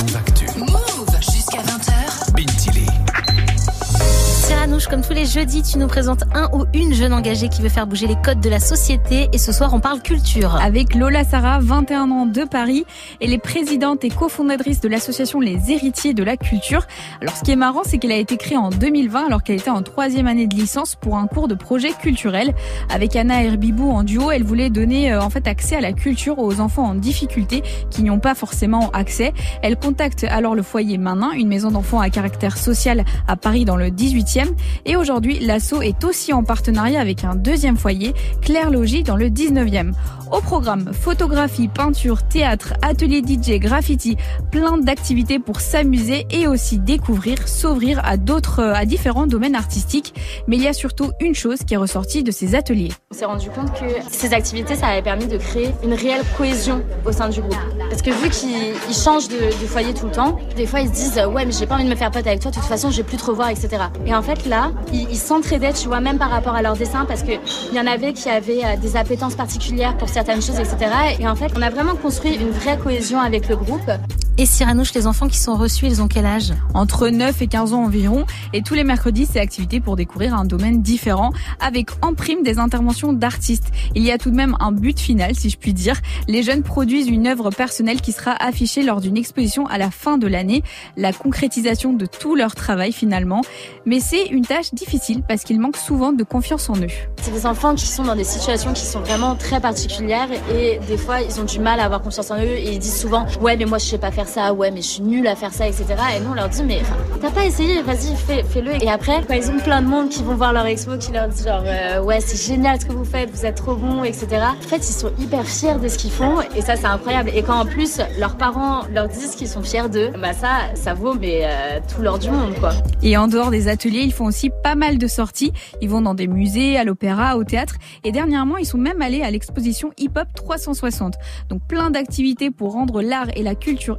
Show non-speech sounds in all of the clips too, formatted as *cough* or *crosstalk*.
Onda comme tous les jeudis, tu nous présentes un ou une jeune engagée qui veut faire bouger les codes de la société. Et ce soir, on parle culture. avec Lola Sarah, 21 ans de Paris. Elle est présidente et cofondatrice de l'association Les Héritiers de la Culture. Alors, ce qui est marrant, c'est qu'elle a été créée en 2020 alors qu'elle était en troisième année de licence pour un cours de projet culturel. Avec Anna Herbibou en duo, elle voulait donner euh, en fait accès à la culture aux enfants en difficulté qui n'y ont pas forcément accès. Elle contacte alors le foyer Manin, une maison d'enfants à caractère social à Paris dans le 18e. Et aujourd'hui, l'asso est aussi en partenariat avec un deuxième foyer, Claire Logis, dans le 19e. Au programme, photographie, peinture, théâtre, atelier DJ, graffiti, plein d'activités pour s'amuser et aussi découvrir, s'ouvrir à d'autres, à différents domaines artistiques. Mais il y a surtout une chose qui est ressortie de ces ateliers. On s'est rendu compte que ces activités, ça avait permis de créer une réelle cohésion au sein du groupe. Parce que vu qu'ils ils changent de, de foyer tout le temps, des fois ils se disent ouais mais j'ai pas envie de me faire pote avec toi, de toute façon je vais plus te revoir, etc. Et en fait là, ils s'entraidaient, tu vois, même par rapport à leur dessin, parce que il y en avait qui avaient euh, des appétences particulières pour certaines choses, etc. Et en fait, on a vraiment construit une vraie cohésion avec le groupe. Et Cyranouche, les enfants qui sont reçus, ils ont quel âge? Entre 9 et 15 ans environ. Et tous les mercredis, c'est activité pour découvrir un domaine différent avec en prime des interventions d'artistes. Il y a tout de même un but final, si je puis dire. Les jeunes produisent une œuvre personnelle qui sera affichée lors d'une exposition à la fin de l'année. La concrétisation de tout leur travail finalement. Mais c'est une tâche difficile parce qu'ils manquent souvent de confiance en eux. C'est des enfants qui sont dans des situations qui sont vraiment très particulières et des fois ils ont du mal à avoir confiance en eux et ils disent souvent ouais mais moi je sais pas faire ça, ouais mais je suis nulle à faire ça, etc. Et nous on leur dit mais t'as pas essayé, vas-y fais, fais-le. Et après quand ils ont plein de monde qui vont voir leur expo qui leur dit genre euh, ouais c'est génial ce que vous faites, vous êtes trop bons, etc. En fait ils sont hyper fiers de ce qu'ils font et ça c'est incroyable. Et quand en plus leurs parents leur disent qu'ils sont fiers d'eux, bah ça ça vaut mais euh, tout l'or du monde quoi. Et en dehors des ateliers, ils font aussi pas mal de sorties. Ils vont dans des musées, à l'opéra, au théâtre. Et dernièrement, ils sont même allés à l'exposition Hip Hop 360. Donc plein d'activités pour rendre l'art et la culture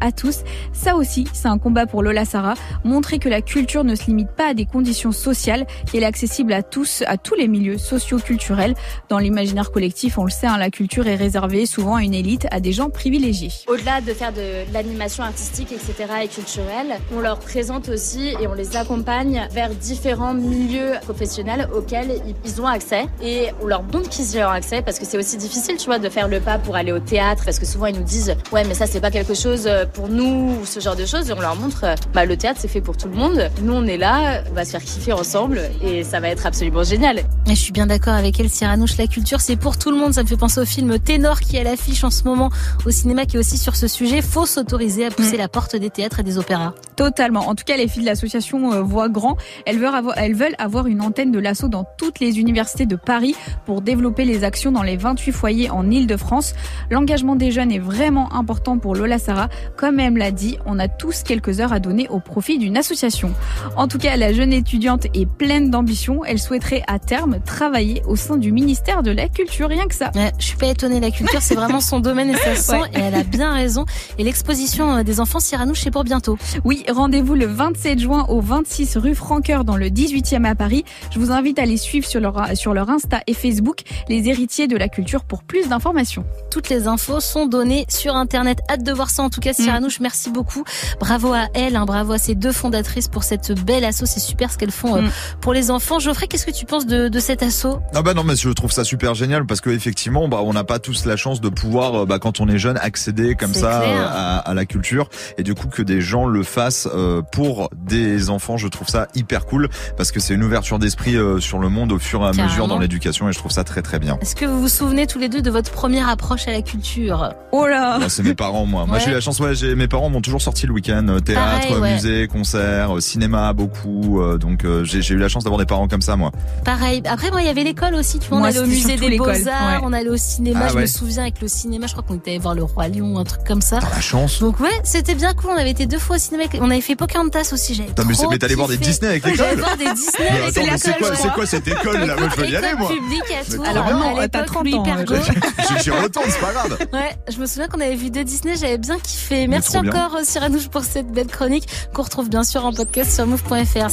à tous. Ça aussi, c'est un combat pour Lola Sarah. Montrer que la culture ne se limite pas à des conditions sociales, qu'elle est accessible à tous, à tous les milieux socio-culturels. Dans l'imaginaire collectif, on le sait, hein, la culture est réservée souvent à une élite, à des gens privilégiés. Au-delà de faire de, l'animation artistique, etc. et culturelle, on leur présente aussi et on les accompagne vers différents milieux professionnels auxquels ils ont accès et on leur montre qu'ils y ont accès parce que c'est aussi difficile, tu vois, de faire le pas pour aller au théâtre parce que souvent ils nous disent ouais mais ça c'est pas quelque chose euh, pour nous ou ce genre de choses et on leur montre euh, bah le théâtre c'est fait pour tout le monde. Nous on est là, on va se faire kiffer ensemble et ça va être absolument génial. Et je suis bien d'accord avec elle, Cyranouche, la culture, c'est pour tout le monde. Ça me fait penser au film Ténor qui est à l'affiche en ce moment au cinéma, qui est aussi sur ce sujet. Faut s'autoriser à pousser la porte des théâtres et des opéras. Totalement. En tout cas, les filles de l'association euh, Voix Grand, elles veulent, avoir, elles veulent avoir une antenne de l'assaut dans toutes les universités de Paris pour développer les actions dans les 28 foyers en Ile-de-France. L'engagement des jeunes est vraiment important pour Lola Sarah. Comme elle l'a dit, on a tous quelques heures à donner au profit d'une association. En tout cas, la jeune étudiante est pleine d'ambition. Elle souhaiterait à terme travailler au sein du ministère de la Culture, rien que ça. Ouais, je suis pas étonnée, la culture, c'est vraiment son domaine et ça se *laughs* sent, Ouais. et elle a bien raison. Et l'exposition euh, des enfants Cyranouche, c'est pour bientôt. Oui, rendez-vous le 27 juin au 26 rue Franqueur dans le 18e à Paris. Je vous invite à les suivre sur leur, sur leur Insta et Facebook, les héritiers de la culture pour plus d'informations. Toutes les infos sont données sur Internet. Hâte de voir ça. En tout cas, Cyranouche, merci beaucoup. Bravo à elle, hein, bravo à ces deux fondatrices pour cette belle asso. C'est super ce qu'elles font euh, Mm. pour les enfants. Geoffrey, qu'est-ce que tu penses de, de cet asso? Ah bah non mais je trouve ça super génial parce que effectivement bah on n'a pas tous la chance de pouvoir euh, bah quand on est jeune accéder comme ça euh, à, à la culture et du coup que des gens le fassent euh, pour des enfants je trouve ça hyper cool parce que c'est une ouverture d'esprit euh, sur le monde au fur et à mesure dans l'éducation et je trouve ça très très bien. Est-ce que vous vous souvenez tous les deux de votre première approche à la culture? Oh là c'est mes parents moi. Moi j'ai eu la chance ouais j'ai mes parents m'ont toujours sorti le week-end euh, théâtre, Pareil, ouais. musée, concert, cinéma beaucoup euh, donc euh, j'ai eu la chance d'avoir des parents comme ça moi. Pareil. Après, moi, il y avait l'école aussi. Tu vois, on Moi, allait au musée des Beaux-Arts, ouais. on allait au cinéma. Ah je me souviens avec le cinéma, je crois qu'on était allé voir le Roi Lion, un truc comme ça. T'as la chance. Donc ouais, c'était bien cool. On avait été deux fois au cinéma. On avait fait Pocahontas aussi. J'avais Putain, mais c'est- trop mais t'allais voir des kiffé. Disney avec J'allais l'école voir des Disney Mais avec attends, mais c'est l'école, quoi, je c'est crois. quoi cette école là Moi je veux y aller moi. publique à. Alors à non, l'époque, t'as 30 Louis ans, Pergaud. J'y j'y retourne, c'est pas grave. Ouais, je me souviens qu'on avait vu deux Disney, j'avais bien kiffé. Merci trop bien. encore euh, Cyranouche pour cette belle chronique qu'on retrouve bien sûr en podcast sur move.fr.